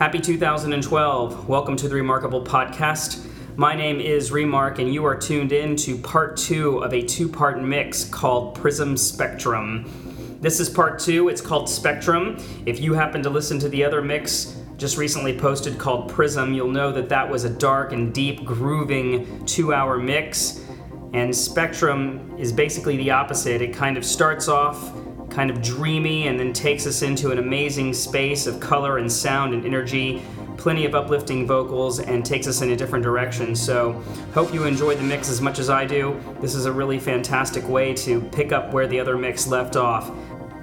Happy 2012. Welcome to the Remarkable Podcast. My name is Remark, and you are tuned in to part two of a two part mix called Prism Spectrum. This is part two, it's called Spectrum. If you happen to listen to the other mix just recently posted called Prism, you'll know that that was a dark and deep, grooving two hour mix. And Spectrum is basically the opposite. It kind of starts off kind of dreamy and then takes us into an amazing space of color and sound and energy plenty of uplifting vocals and takes us in a different direction. So, hope you enjoy the mix as much as I do. This is a really fantastic way to pick up where the other mix left off.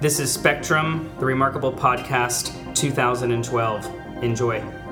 This is Spectrum, the Remarkable Podcast 2012. Enjoy.